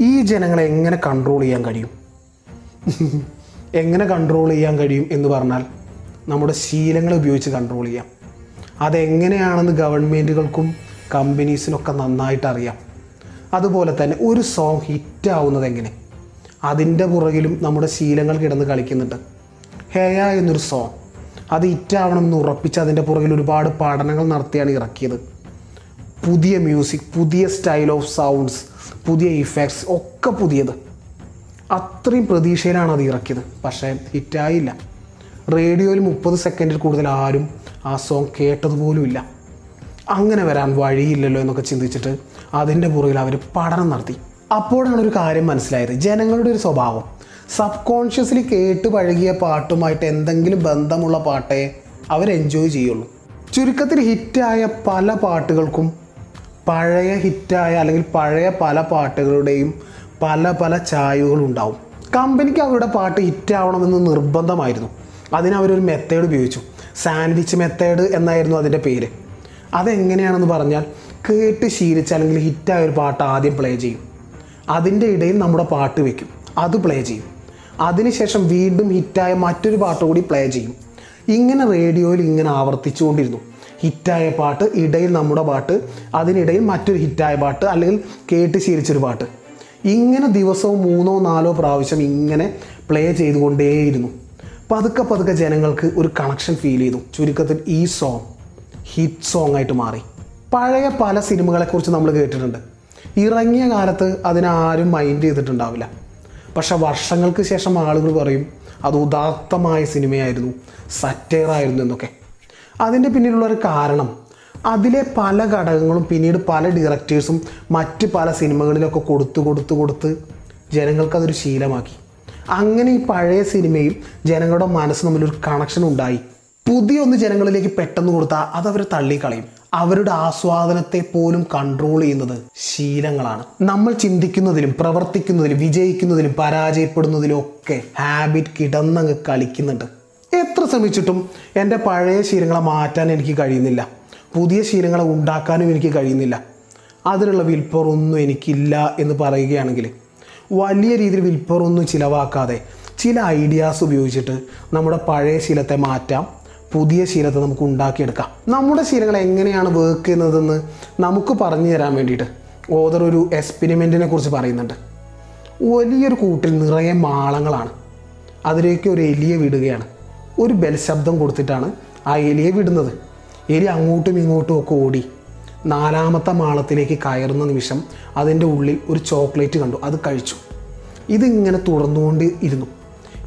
ഈ ജനങ്ങളെ എങ്ങനെ കൺട്രോൾ ചെയ്യാൻ കഴിയും? എങ്ങനെ കൺട്രോൾ ചെയ്യാൻ കഴിയും എന്ന് പറഞ്ഞാൽ നമ്മുടെ ശീലങ്ങൾ ഉപയോഗിച്ച് കൺട്രോൾ ചെയ്യാം. അതെങ്ങനെയാണെന്ന് ഗവൺമെന്റുകൾക്കും കമ്പനീസിനൊക്കെ നന്നായിട്ട് അറിയാം. അതുപോലെ തന്നെ ഒരു സോങ് ഹിറ്റാവുന്നത് എങ്ങനെ? അതിന്റെ പുറകിലും നമ്മുടെ ശീലങ്ങൾ കിടന്ന് കളിക്കുന്നുണ്ട്. ഹേയ എന്നൊരു സോങ് അത് ഹിറ്റാവണമെന്ന് ഉറപ്പിച്ച് അതിന്റെ പുറകിൽ ഒരുപാട് പഠനങ്ങൾ നടത്തിയാണ് ഇറക്കിയത്. പുതിയ മ്യൂസിക് പുതിയ സ്റ്റൈൽ ഓഫ് സൗണ്ട്സ് പുതിയ ഇഫക്ട്സ് ഒക്കെ പുതിയത്. അത്രയും പ്രതീക്ഷയിലാണ് അത് ഇറക്കിയത്. പക്ഷേ ഹിറ്റായില്ല റേഡിയോയിൽ മുപ്പത് സെക്കൻഡിൽ കൂടുതൽ ആരും ആ സോങ് കേട്ടതുപോലുമില്ല. അങ്ങനെ വരാൻ വഴിയില്ലല്ലോ എന്നൊക്കെ ചിന്തിച്ചിട്ട് അതിന്റെ പുറകിൽ അവർ പഠനം നടത്തി. അപ്പോഴാണ് ഒരു കാര്യം മനസ്സിലായത്. ജനങ്ങളുടെ ഒരു സ്വഭാവം. സബ് കോൺഷ്യസ്ലി കേട്ട് പഴകിയ പാട്ടുമായിട്ട് എന്തെങ്കിലും ബന്ധമുള്ള പാട്ടേ അവർ എൻജോയ് ചെയ്യുള്ളൂ. ചുരുക്കത്തിൽ ഹിറ്റായ പല പാട്ടുകൾക്കും പഴയ ഹിറ്റായ അല്ലെങ്കിൽ പഴയ പല പാട്ടുകളുടെയും പല പല ചായവുകളുണ്ടാവും കമ്പനിക്ക് അവരുടെ പാട്ട് ഹിറ്റാവണമെന്ന് നിർബന്ധമായിരുന്നു. അതിന് അവരൊരു മെത്തേഡ് ഉപയോഗിച്ചു. സാൻഡ്വിച്ച് മെത്തേഡ് എന്നായിരുന്നു അതിന്റെ പേര്. അതെങ്ങനെയാണെന്ന് പറഞ്ഞാൽ കേട്ട് ശീലിച്ച അല്ലെങ്കിൽ ഹിറ്റായ ഒരു പാട്ട് ആദ്യം പ്ലേ ചെയ്യും. അതിന്റെ ഇടയിൽ നമ്മുടെ പാട്ട് വെക്കും. അത് പ്ലേ ചെയ്യും. അതിനുശേഷം വീണ്ടും ഹിറ്റായ മറ്റൊരു പാട്ട് കൂടി പ്ലേ ചെയ്യും. ഇങ്ങനെ റേഡിയോയിൽ ഇങ്ങനെ ആവർത്തിച്ചുകൊണ്ടിരുന്നു. ഹിറ്റായ പാട്ട് ഇടയിൽ നമ്മുടെ പാട്ട് അതിനിടയിൽ മറ്റൊരു ഹിറ്റായ പാട്ട് അല്ലെങ്കിൽ കേട്ട് ശീലിച്ചൊരു പാട്ട്. ഇങ്ങനെ ദിവസവും മൂന്നോ നാലോ പ്രാവശ്യം ഇങ്ങനെ പ്ലേ ചെയ്തുകൊണ്ടേയിരുന്നു. പതുക്കെ പതുക്കെ ജനങ്ങൾക്ക് ഒരു കണക്ഷൻ ഫീൽ ചെയ്തു. ചുരുക്കത്തിൽ ഈ സോങ് ഹിറ്റ് സോങ് ആയിട്ട് മാറി. പഴയ പല സിനിമകളെക്കുറിച്ച് നമ്മൾ കേട്ടിട്ടുണ്ട്. ഇറങ്ങിയ കാലത്ത് അതിനാരും മൈൻഡ് ചെയ്തിട്ടുണ്ടാവില്ല. പക്ഷെ വർഷങ്ങൾക്ക് ശേഷം ആളുകൾ പറയും അത് ഉദാത്തമായ സിനിമയായിരുന്നു. സറ്റയറായിരുന്നു എന്നൊക്കെ. അതിന്റെ പിന്നിലുള്ള ഒരു കാരണം അതിലെ പല ഘടകങ്ങളും പിന്നീട് പല ഡയറക്ടേഴ്സും മറ്റ് പല സിനിമകളിലൊക്കെ കൊടുത്തു കൊടുത്തു കൊടുത്ത് ജനങ്ങൾക്കതൊരു ശീലമാക്കി. അങ്ങനെ ഈ പഴയ സിനിമയും ജനങ്ങളുടെ മനസ്സ് തമ്മിലൊരു കണക്ഷൻ ഉണ്ടായി. പുതിയ ഒന്ന് ജനങ്ങളിലേക്ക് പെട്ടെന്ന് കൊടുത്താൽ അത് അവർ തള്ളിക്കളയും. അവരുടെ ആസ്വാദനത്തെ പോലും കൺട്രോൾ ചെയ്യുന്നത് ശീലങ്ങളാണ്. നമ്മൾ ചിന്തിക്കുന്നതിലും പ്രവർത്തിക്കുന്നതിലും വിജയിക്കുന്നതിലും പരാജയപ്പെടുന്നതിലും ഒക്കെ ഹാബിറ്റ് കിടന്നങ്ങ് കളിക്കുന്നുണ്ട്. എത്ര ശ്രമിച്ചിട്ടും എന്റെ പഴയ ശീലങ്ങളെ മാറ്റാൻ എനിക്ക് കഴിയുന്നില്ല. പുതിയ ശീലങ്ങളെ ഉണ്ടാക്കാനും എനിക്ക് കഴിയുന്നില്ല. അതിനുള്ള വിൽപ്പവർ ഒന്നും എനിക്കില്ല എന്ന് പറയുകയാണെങ്കിൽ വലിയ രീതിയിൽ വിൽപ്പവർ ഒന്നും ചിലവാക്കാതെ ചില ഐഡിയാസ് ഉപയോഗിച്ചിട്ട് നമ്മുടെ പഴയ ശീലത്തെ മാറ്റാം പുതിയ ശീലത്തെ നമുക്ക് ഉണ്ടാക്കിയെടുക്കാം. നമ്മുടെ ശീലങ്ങൾ എങ്ങനെയാണ് വർക്ക് ചെയ്യുന്നതെന്ന് നമുക്ക് പറഞ്ഞു തരാൻ വേണ്ടിയിട്ട് ഓതർ ഒരു എക്സ്പെരിമെന്റിനെ കുറിച്ച് പറയുന്നുണ്ട്. വലിയൊരു കൂട്ടിൽ നിറയെ മാളങ്ങളാണ്. അതിലേക്ക് ഒരു എലിയെ വിടുകയാണ്. ഒരു ബലശബ്ദം ശബ്ദം കൊടുത്തിട്ടാണ് ആ എലിയെ വിടുന്നത്. എലി അങ്ങോട്ടും ഇങ്ങോട്ടും ഒക്കെ ഓടി നാലാമത്തെ മാളത്തിലേക്ക് കയറുന്ന നിമിഷം അതിന്റെ ഉള്ളിൽ ഒരു ചോക്ലേറ്റ് കണ്ടു. അത് കഴിച്ചു. ഇതിങ്ങനെ തുടർന്നുകൊണ്ട് ഇരുന്നു.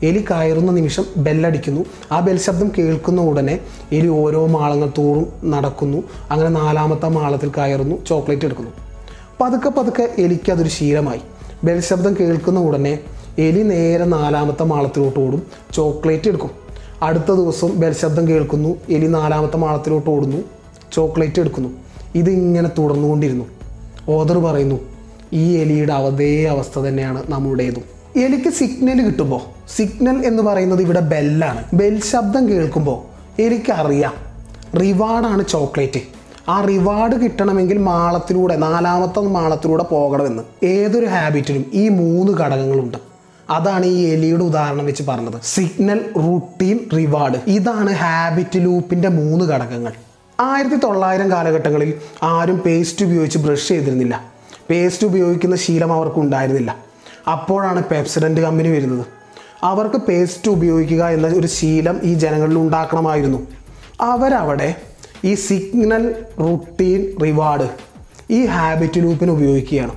എലി കയറുന്ന നിമിഷം ബെല്ലടിക്കുന്നു. ആ ബെൽ ശബ്ദം കേൾക്കുന്ന ഉടനെ എലി ഓരോ മാളങ്ങൾ തോറും നടക്കുന്നു. അങ്ങനെ നാലാമത്തെ മാളത്തിൽ കയറുന്നു ചോക്ലേറ്റ് എടുക്കുന്നു. പതുക്കെ പതുക്കെ എലിക്ക് അതൊരു ശീലമായി. ബെൽ ശബ്ദം കേൾക്കുന്ന ഉടനെ എലി നേരെ നാലാമത്തെ മാളത്തിലോട്ട് ഓടും ചോക്ലേറ്റ് എടുക്കും. അടുത്ത ദിവസം ബെൽ ശബ്ദം കേൾക്കുന്നു. എലി നാലാമത്തെ മാളത്തിലോട്ട് ഓടുന്നു. ചോക്ലേറ്റ് എടുക്കുന്നു. ഇതിങ്ങനെ തുടർന്നുകൊണ്ടിരുന്നു. ഓദർ പറയുന്നു ഈ എലിയുടെ അതേ അവസ്ഥ തന്നെയാണ് നമ്മുടേതും. എലിക്ക് സിഗ്നൽ കിട്ടുമ്പോൾ സിഗ്നൽ എന്ന് പറയുന്നത് ഇവിടെ ബെല്ലാണ്. ബെൽ ശബ്ദം കേൾക്കുമ്പോൾ എലിക്ക് അറിയാം റിവാർഡാണ് ചോക്ലേറ്റ്. ആ റിവാർഡ് കിട്ടണമെങ്കിൽ മാളത്തിലൂടെ നാലാമത്തെ മാളത്തിലൂടെ പോകണമെന്ന്. ഏതൊരു ഹാബിറ്റിനും ഈ മൂന്ന് ഘടകങ്ങളുണ്ട്. അതാണ് ഈ എലിയുടെ ഉദാഹരണം വെച്ച് പറഞ്ഞത്. സിഗ്നൽ റൂട്ടീൻ റിവാർഡ് ഇതാണ് ഹാബിറ്റ് ലൂപ്പിന്റെ മൂന്ന് ഘടകങ്ങൾ. ആയിരത്തി തൊള്ളായിരം കാലഘട്ടങ്ങളിൽ ആരും പേസ്റ്റ് ഉപയോഗിച്ച് ബ്രഷ് ചെയ്തിരുന്നില്ല. പേസ്റ്റ് ഉപയോഗിക്കുന്ന ശീലം അവർക്ക് ഉണ്ടായിരുന്നില്ല. അപ്പോഴാണ് പെപ്സിഡന്റ് കമ്പനി വരുന്നത്. അവർക്ക് പേസ്റ്റ് ഉപയോഗിക്കുക എന്ന ഒരു ശീലം ഈ ജനങ്ങളിൽ ഉണ്ടാക്കണമായിരുന്നു. അവരവിടെ ഈ സിഗ്നൽ റുട്ടീൻ റിവാർഡ് ഈ ഹാബിറ്റ് ലൂപ്പിന് ഉപയോഗിക്കുകയാണ്.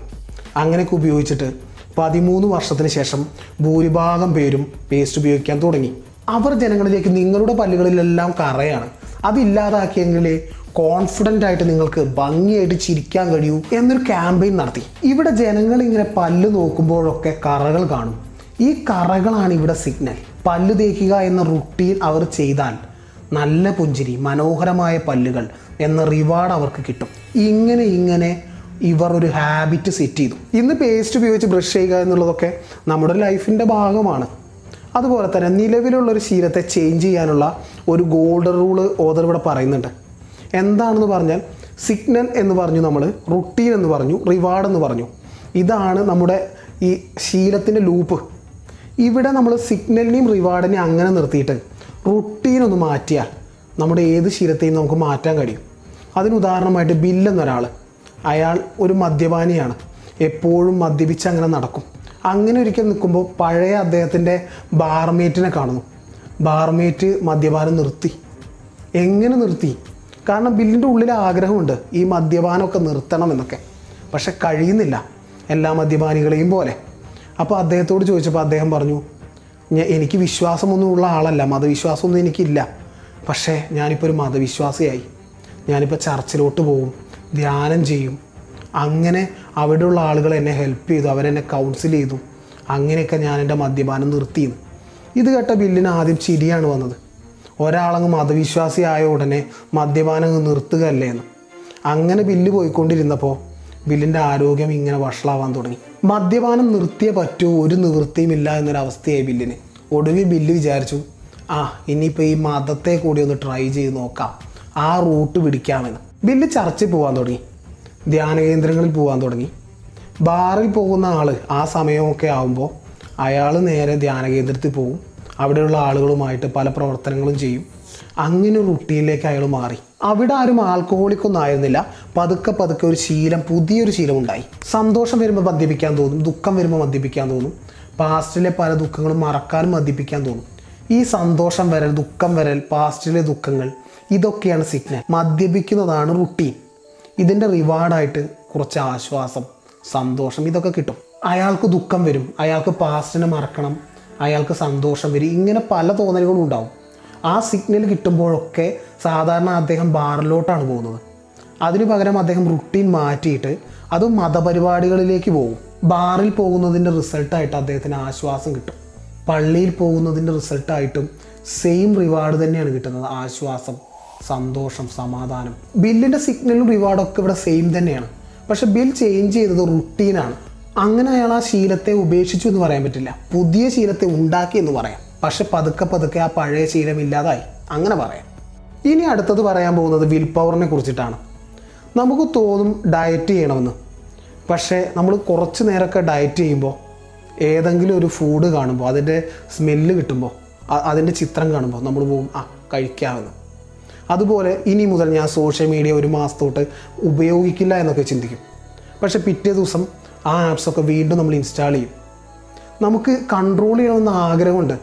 അങ്ങനെയൊക്കെ ഉപയോഗിച്ചിട്ട് പതിമൂന്ന് വർഷത്തിന് ശേഷം ഭൂരിഭാഗം പേരും പേസ്റ്റ് ഉപയോഗിക്കാൻ തുടങ്ങി. അവർ ജനങ്ങളിലേക്ക് നിങ്ങളുടെ പല്ലുകളിലെല്ലാം കറയാണ്. അതില്ലാതാക്കിയെങ്കിലേ കോൺഫിഡന്റ് ആയിട്ട് നിങ്ങൾക്ക് ഭംഗിയായിട്ട് ചിരിക്കാൻ കഴിയൂ എന്നൊരു ക്യാമ്പയിൻ നടത്തി. ഇവിടെ ജനങ്ങൾ ഇങ്ങനെ പല്ല് നോക്കുമ്പോഴൊക്കെ കറകൾ കാണും. ഈ കറകളാണ് ഇവിടെ സിഗ്നൽ പല്ല് തേക്കുക എന്ന റുട്ടീൻ അവർ ചെയ്താൽ നല്ല പുഞ്ചിരി മനോഹരമായ പല്ലുകൾ എന്ന റിവാർഡ് അവർക്ക് കിട്ടും. ഇങ്ങനെ ഇങ്ങനെ ഇവർ ഒരു ഹാബിറ്റ് സെറ്റ് ചെയ്തു. ഇന്ന് പേസ്റ്റ് ഉപയോഗിച്ച് ബ്രഷ് ചെയ്യുക എന്നുള്ളതൊക്കെ നമ്മുടെ ലൈഫിന്റെ ഭാഗമാണ്. അതുപോലെ തന്നെ നിലവിലുള്ള ഒരു ശീലത്തെ ചേഞ്ച് ചെയ്യാനുള്ള ഒരു ഗോൾഡൻ റൂൾ ഓദർ ഇവിടെ പറയുന്നുണ്ട്. എന്താണെന്ന് പറഞ്ഞാൽ സിഗ്നൽ എന്ന് പറഞ്ഞു നമ്മൾ റുട്ടീൻ എന്ന് പറഞ്ഞു റിവാർഡ് എന്ന് പറഞ്ഞു. ഇതാണ് നമ്മുടെ ഈ ശീലത്തിന്റെ ലൂപ്പ് ഇവിടെ നമ്മൾ സിഗ്നലിനെയും റിവാർഡിനെയും അങ്ങനെ നിർത്തിയിട്ട് റുട്ടീൻ ഒന്ന് മാറ്റിയാൽ നമ്മുടെ ഏത് ശീലത്തെയും നമുക്ക് മാറ്റാൻ കഴിയും. അതിന് ഉദാഹരണമായിട്ട് ബിൽ എന്നൊരാൾ അയാൾ ഒരു മദ്യപാനിയാണ്. എപ്പോഴും മദ്യപിച്ച് അങ്ങനെ നടക്കും. അങ്ങനെ ഒരിക്കൽ നിൽക്കുമ്പോൾ പഴയ അദ്ദേഹത്തിന്റെ ബാർമേറ്റിനെ കാണുന്നു. ബാർമേറ്റ് മദ്യപാനം നിർത്തി. എങ്ങനെ നിർത്തി? കാരണം ബില്ലിന്റെ ഉള്ളിൽ ആഗ്രഹമുണ്ട് ഈ മദ്യപാനമൊക്കെ നിർത്തണം എന്നൊക്കെ. പക്ഷെ കഴിയുന്നില്ല. എല്ലാ മദ്യപാനികളെയും പോലെ. അപ്പോൾ അദ്ദേഹത്തോട് ചോദിച്ചപ്പോൾ അദ്ദേഹം പറഞ്ഞു എനിക്ക് വിശ്വാസമൊന്നുമുള്ള ആളല്ല. മതവിശ്വാസമൊന്നും എനിക്കില്ല. പക്ഷേ ഞാനിപ്പോൾ ഒരു മതവിശ്വാസിയായി. ഞാനിപ്പോൾ ചർച്ചിലോട്ട് പോകും. ധ്യാനം ചെയ്യും. അങ്ങനെ അവിടെയുള്ള ആളുകൾ എന്നെ ഹെൽപ്പ് ചെയ്തു. അവരെന്നെ കൗൺസിൽ ചെയ്തു. അങ്ങനെയൊക്കെ ഞാൻ എന്റെ മദ്യപാനം നിർത്തിയെന്ന് ഇത് കേട്ട ബില്ലിന് ആദ്യം ചിരിയാണ് വന്നത്. ഒരാളങ്ങ് മതവിശ്വാസി ആയ ഉടനെ മദ്യപാനം നിർത്തുകയല്ലേ എന്ന്. അങ്ങനെ ബില്ല് പോയിക്കൊണ്ടിരുന്നപ്പോൾ ബില്ലിന്റെ ആരോഗ്യം ഇങ്ങനെ വഷളാവാൻ തുടങ്ങി. മദ്യപാനം നിർത്തിയേ പറ്റൂ ഒരു നിവൃത്തിയുമില്ല എന്നൊരവസ്ഥയായി ബില്ലിന്. ഒടുവിൽ ബില്ല് വിചാരിച്ചു ആ ഇനിയിപ്പോൾ ഈ മതത്തെ കൂടി ഒന്ന് ട്രൈ ചെയ്ത് നോക്കാം. ആ റൂട്ട് പിടിക്കാമെന്ന്. ബില്ല് ചർച്ചിൽ പോകാൻ തുടങ്ങി. ധ്യാന കേന്ദ്രങ്ങളിൽ പോകാൻ തുടങ്ങി. ബാറിൽ പോകുന്ന ആൾ ആ സമയമൊക്കെ ആകുമ്പോൾ അയാൾ നേരെ ധ്യാന കേന്ദ്രത്തിൽ പോകും അവിടെയുള്ള ആളുകളുമായിട്ട് പല പ്രവർത്തനങ്ങളും ചെയ്യും. അങ്ങനെ റുട്ടീനിലേക്ക് അയാൾ മാറി. അവിടെ ആരും ആൽക്കഹോളിക്കൊന്നും ആയിരുന്നില്ല. പതുക്കെ പതുക്കെ ഒരു ശീലം പുതിയൊരു ശീലം ഉണ്ടായി. സന്തോഷം വരുമ്പോൾ മദ്യപിക്കാൻ തോന്നും. ദുഃഖം വരുമ്പോൾ മദ്യപിക്കാൻ തോന്നും. പാസ്റ്റിലെ പല ദുഃഖങ്ങളും മറക്കാനും മദ്യപിക്കാൻ തോന്നും. ഈ സന്തോഷം വരൽ ദുഃഖം വരൽ പാസ്റ്റിലെ ദുഃഖങ്ങൾ ഇതൊക്കെയാണ് സിഗ്നൽ മദ്യപിക്കുന്നതാണ് റുട്ടീൻ ഇതിന്റെ റിവാർഡായിട്ട് കുറച്ച് ആശ്വാസം സന്തോഷം ഇതൊക്കെ കിട്ടും. അയാൾക്ക് ദുഃഖം വരും അയാൾക്ക് പാസ്റ്റിനെ മറക്കണം അയാൾക്ക് സന്തോഷം വരും. ഇങ്ങനെ പല തോന്നലുകളും ഉണ്ടാവും. ആ സിഗ്നൽ കിട്ടുമ്പോഴൊക്കെ സാധാരണ അദ്ദേഹം ബാറിലോട്ടാണ് പോകുന്നത്. അതിനു പകരം അദ്ദേഹം റുട്ടീൻ മാറ്റിയിട്ട് അത് മതപരിപാടികളിലേക്ക് പോകും. ബാറിൽ പോകുന്നതിന്റെ റിസൾട്ടായിട്ട് അദ്ദേഹത്തിന് ആശ്വാസം കിട്ടും. പള്ളിയിൽ പോകുന്നതിന്റെ റിസൾട്ടായിട്ടും സെയിം റിവാർഡ് തന്നെയാണ് കിട്ടുന്നത് ആശ്വാസം. സന്തോഷം സമാധാനം. ബില്ലിന്റെ സിഗ്നലും റിവാർഡൊക്കെ ഇവിടെ സെയിം തന്നെയാണ്. പക്ഷെ ബിൽ ചേഞ്ച് ചെയ്തത് റുട്ടീനാണ് അങ്ങനെ അയാൾ ആ ശീലത്തെ ഉപേക്ഷിച്ചു എന്ന് പറയാൻ പറ്റില്ല. പുതിയ ശീലത്തെ ഉണ്ടാക്കി എന്ന് പറയാം. പക്ഷെ പതുക്കെ പതുക്കെ ആ പഴയ ശീലം ഇല്ലാതായി. അങ്ങനെ പറയാം. ഇനി അടുത്തത് പറയാൻ പോകുന്നത് വിൽ പവറിനെ കുറിച്ചിട്ടാണ്. നമുക്ക് തോന്നും ഡയറ്റ് ചെയ്യണമെന്ന്. പക്ഷേ നമ്മൾ കുറച്ച് നേരമൊക്കെ ഡയറ്റ് ചെയ്യുമ്പോൾ ഏതെങ്കിലും ഒരു ഫുഡ് കാണുമ്പോൾ അതിന്റെ സ്മെല്ല് കിട്ടുമ്പോൾ അതിന്റെ ചിത്രം കാണുമ്പോൾ നമ്മൾ പോകും ആ കഴിക്കാമെന്ന്. അതുപോലെ ഇനി മുതൽ ഞാൻ സോഷ്യൽ മീഡിയ ഒരു മാസത്തോട്ട് ഉപയോഗിക്കില്ല എന്നൊക്കെ ചിന്തിക്കും. പക്ഷെ പിറ്റേ ദിവസം ആ ആപ്സൊക്കെ വീണ്ടും നമ്മൾ ഇൻസ്റ്റാൾ ചെയ്യും. നമുക്ക് കൺട്രോൾ ചെയ്യണമെന്ന് ആഗ്രഹമുണ്ട്.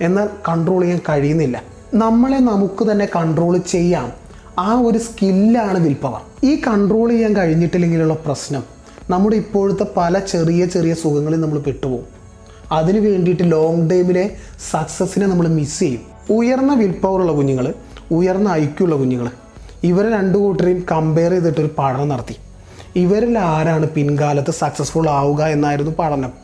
എന്നാൽ കൺട്രോൾ ചെയ്യാൻ കഴിയുന്നില്ല. നമ്മളെ നമുക്ക് തന്നെ കൺട്രോൾ ചെയ്യാം. ആ ഒരു സ്കില്ലാണ് വിൽ പവർ ഈ കൺട്രോൾ ചെയ്യാൻ കഴിഞ്ഞിട്ടില്ലെങ്കിലുള്ള പ്രശ്നം നമ്മുടെ ഇപ്പോഴത്തെ പല ചെറിയ ചെറിയ സുഖങ്ങളിൽ നമ്മൾ പെട്ടുപോകും. അതിന് വേണ്ടിയിട്ട് ലോങ് ടൈമിലെ സക്സസ്സിനെ നമ്മൾ മിസ് ചെയ്യും. ഉയർന്ന വിൽ പവറുള്ള കുഞ്ഞുങ്ങൾ ഉയർന്ന ഐക്യമുള്ള കുഞ്ഞുങ്ങൾ ഇവരെ രണ്ടു കൂട്ടരെയും കമ്പയർ ചെയ്തിട്ടൊരു പഠനം നടത്തി. ഇവരിൽ ആരാണ് പിൻകാലത്ത് സക്സസ്ഫുൾ ആവുക എന്നായിരുന്നു പഠനം.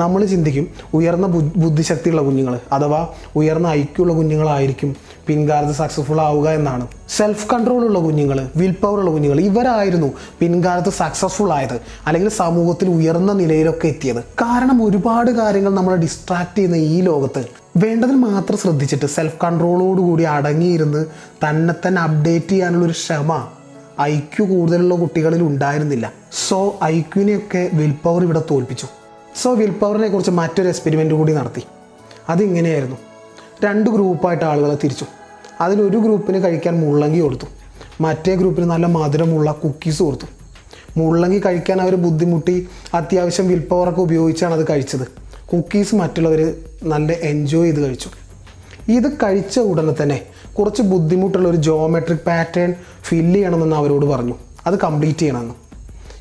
നമ്മൾ ചിന്തിക്കും ഉയർന്ന ബുദ്ധിശക്തിയുള്ള കുഞ്ഞുങ്ങൾ അഥവാ ഉയർന്ന ഐക്യമുള്ള കുഞ്ഞുങ്ങളായിരിക്കും പിൻകാലത്ത് സക്സസ്ഫുൾ ആവുക എന്നാണ്. സെൽഫ് കൺട്രോൾ ഉള്ള കുഞ്ഞുങ്ങൾ വിൽ പവർ ഉള്ള കുഞ്ഞുങ്ങൾ ഇവരായിരുന്നു പിൻകാലത്ത് സക്സസ്ഫുൾ ആയത്. അല്ലെങ്കിൽ സമൂഹത്തിൽ ഉയർന്ന നിലയിലൊക്കെ എത്തിയത്. കാരണം ഒരുപാട് കാര്യങ്ങൾ നമ്മളെ ഡിസ്ട്രാക്ട് ചെയ്യുന്ന ഈ ലോകത്ത് വേണ്ടതിൽ മാത്രം ശ്രദ്ധിച്ചിട്ട് സെൽഫ് കൺട്രോളോടുകൂടി അടങ്ങിയിരുന്ന് തന്നെ തന്നെ അപ്ഡേറ്റ് ചെയ്യാനുള്ളൊരു ക്ഷമ ഐക്യു കൂടുതലുള്ള കുട്ടികളിൽ ഉണ്ടായിരുന്നില്ല. സോ ഐക്യുവിനെയൊക്കെ വിൽ പവർ ഇവിടെ തോൽപ്പിച്ചു. സോ വിൽ പവറിനെ കുറിച്ച് മറ്റൊരു എക്സ്പെരിമെന്റ് കൂടി നടത്തി. അതിങ്ങനെയായിരുന്നു. രണ്ട് ഗ്രൂപ്പായിട്ട് ആളുകളെ തിരിച്ചു. അതിലൊരു ഗ്രൂപ്പിന് കഴിക്കാൻ മുള്ളങ്കി കൊടുത്തു. മറ്റേ ഗ്രൂപ്പിന് നല്ല മധുരമുള്ള കുക്കീസ് കൊടുത്തു. മുള്ളങ്കി കഴിക്കാൻ അവർ ബുദ്ധിമുട്ടി അത്യാവശ്യം വിൽ പവറൊക്കെ ഉപയോഗിച്ചാണ് അത് കഴിച്ചത്. കുക്കീസ് മറ്റുള്ളവർ നല്ല എൻജോയ് ചെയ്ത് കഴിച്ചു. ഇത് കഴിച്ച ഉടനെ തന്നെ കുറച്ച് ബുദ്ധിമുട്ടുള്ള ഒരു ജോമെട്രിക് പാറ്റേൺ ഫില്ല് ചെയ്യണമെന്ന് അവരോട് പറഞ്ഞു. അത് കംപ്ലീറ്റ് ചെയ്യണമെന്ന്.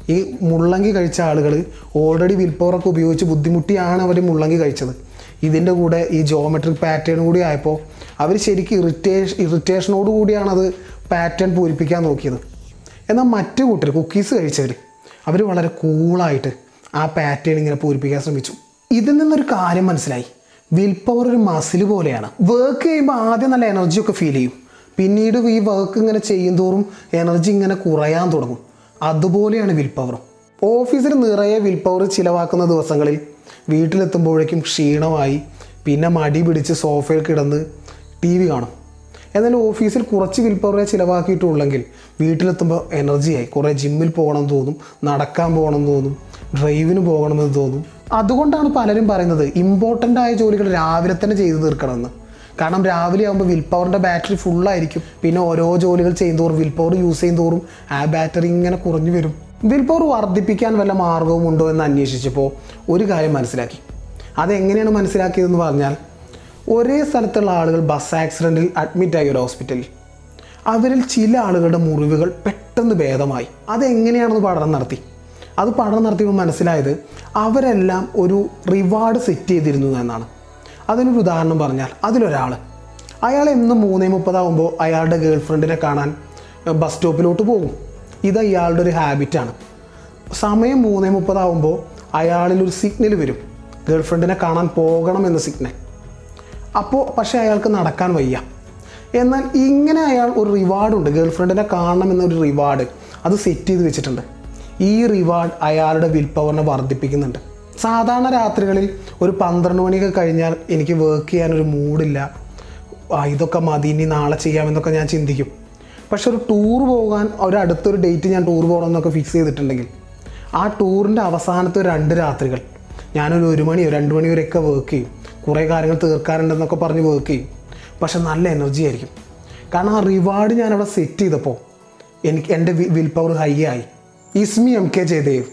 ഈ മുള്ളങ്കി കഴിച്ച ആളുകൾ ഓൾറെഡി വിൽ പവറൊക്കെ ഉപയോഗിച്ച് ബുദ്ധിമുട്ടിയാണ് അവർ മുള്ളങ്കി കഴിച്ചത്. ഇതിന്റെ കൂടെ ഈ ജോമെട്രിക് പാറ്റേൺ കൂടി ആയപ്പോൾ അവർ ശരിക്കും ഇറിറ്റേഷൻ ഇറിറ്റേഷനോട് കൂടിയാണ് അത് പാറ്റേൺ പൂരിപ്പിക്കാൻ നോക്കിയത്. എന്നാൽ മറ്റു കൂട്ടർ കുക്കീസ് കഴിച്ചവർ അവർ വളരെ കൂളായിട്ട് ആ പാറ്റേൺ ഇങ്ങനെ പൂരിപ്പിക്കാൻ ശ്രമിച്ചു. ഇതിൽ നിന്നൊരു കാര്യം മനസ്സിലായി. വിൽ പവർ ഒരു മസിൽ പോലെയാണ്. വർക്ക് ചെയ്യുമ്പോൾ ആദ്യം നല്ല എനർജിയൊക്കെ ഫീൽ ചെയ്യും. പിന്നീട് ഈ വർക്ക് ഇങ്ങനെ ചെയ്യും തോറും എനർജി ഇങ്ങനെ കുറയാൻ തുടങ്ങും. അതുപോലെയാണ് വിൽ പവറും ഓഫീസിൽ നിറയെ വിൽ പവർ ചിലവാക്കുന്ന ദിവസങ്ങളിൽ വീട്ടിലെത്തുമ്പോഴേക്കും ക്ഷീണമായി പിന്നെ മടി പിടിച്ച് സോഫയിൽ കിടന്ന് ടി വി കാണും. എന്നാൽ ഓഫീസിൽ കുറച്ച് വിൽ ചിലവാക്കിയിട്ടുള്ളെങ്കിൽ വീട്ടിലെത്തുമ്പോൾ എനർജിയായി. കുറേ ജിമ്മിൽ പോകണം തോന്നും നടക്കാൻ പോകണം തോന്നും ഡ്രൈവിന് പോകണമെന്ന് തോന്നും. അതുകൊണ്ടാണ് പലരും പറയുന്നത് ഇമ്പോർട്ടന്റ് ആയ ജോലികൾ രാവിലെ തന്നെ ചെയ്തു തീർക്കണമെന്ന്. കാരണം രാവിലെ ആകുമ്പോൾ വിൽ പവറിന്റെ ബാറ്ററി ഫുള്ളായിരിക്കും പിന്നെ ഓരോ ജോലികൾ ചെയ്യുന്തോറും വിൽ പവർ യൂസ് ചെയ്യുന്തോറും ആ ബാറ്ററി ഇങ്ങനെ കുറഞ്ഞു വരും. വിൽ പവർ വർദ്ധിപ്പിക്കാൻ വല്ല മാർഗവും ഉണ്ടോ എന്ന് അന്വേഷിച്ചപ്പോൾ ഒരു കാര്യം മനസ്സിലാക്കി. അതെങ്ങനെയാണ് മനസ്സിലാക്കിയതെന്ന് പറഞ്ഞാൽ ഒരേ സ്ഥലത്തുള്ള ആളുകൾ ബസ് ആക്സിഡന്റിൽ അഡ്മിറ്റായി ഒരു ഹോസ്പിറ്റലിൽ അവരിൽ ചില ആളുകളുടെ മുറിവുകൾ പെട്ടെന്ന് ഭേദമായി. അതെങ്ങനെയാണെന്ന് പഠനം നടത്തി. അത് പഠനം നടത്തിയപ്പോൾ മനസ്സിലായത് അവരെല്ലാം ഒരു റിവാർഡ് സെറ്റ് ചെയ്തിരുന്നു എന്നാണ്. അതിനൊരു ഉദാഹരണം പറഞ്ഞാൽ അതിലൊരാൾ അയാൾ എന്നും മൂന്നേ മുപ്പതാകുമ്പോൾ അയാളുടെ ഗേൾ ഫ്രണ്ടിനെ കാണാൻ ബസ് സ്റ്റോപ്പിലോട്ട് പോകും. ഇത് അയാളുടെ ഒരു ഹാബിറ്റാണ്. സമയം മൂന്നേ മുപ്പതാകുമ്പോൾ അയാളിലൊരു സിഗ്നൽ വരും. ഗേൾ ഫ്രണ്ടിനെ കാണാൻ പോകണം എന്ന സിഗ്നൽ. അപ്പോൾ പക്ഷേ അയാൾക്ക് നടക്കാൻ വയ്യ. എന്നാൽ ഇങ്ങനെ അയാൾ ഒരു റിവാർഡുണ്ട്. ഗേൾ ഫ്രണ്ടിനെ കാണണം എന്നൊരു റിവാർഡ് അത് സെറ്റ് ചെയ്ത് വെച്ചിട്ടുണ്ട്. ഈ റിവാർഡ് അയാളുടെ വിൽ പവറിനെ വർദ്ധിപ്പിക്കുന്നുണ്ട്. സാധാരണ രാത്രികളിൽ ഒരു പന്ത്രണ്ട് മണിയൊക്കെ കഴിഞ്ഞാൽ എനിക്ക് വർക്ക് ചെയ്യാനൊരു മൂഡില്ല ഇതൊക്കെ മതി ഇനി നാളെ ചെയ്യാമെന്നൊക്കെ ഞാൻ ചിന്തിക്കും. പക്ഷെ ഒരു ടൂർ പോകാൻ ഒരു അടുത്തൊരു ഡേറ്റ് ഞാൻ ടൂർ പോകണമെന്നൊക്കെ ഫിക്സ് ചെയ്തിട്ടുണ്ടെങ്കിൽ ആ ടൂറിന്റെ അവസാനത്തെ രണ്ട് രാത്രികൾ ഞാനൊരു ഒരു മണിയോ രണ്ട് മണിയോ വരെയൊക്കെ വർക്ക് ചെയ്യും. കുറേ കാര്യങ്ങൾ തീർക്കാറുണ്ടെന്നൊക്കെ പറഞ്ഞ് വർക്ക് ചെയ്യും. പക്ഷെ നല്ല എനർജി ആയിരിക്കും. കാരണം ആ റിവാർഡ് ഞാനവിടെ സെറ്റ് ചെയ്തപ്പോൾ എനിക്ക് എന്റെ വിൽ പവർ ഹൈ ആയി. ഇസ്മി എം കെ ജയദേവ്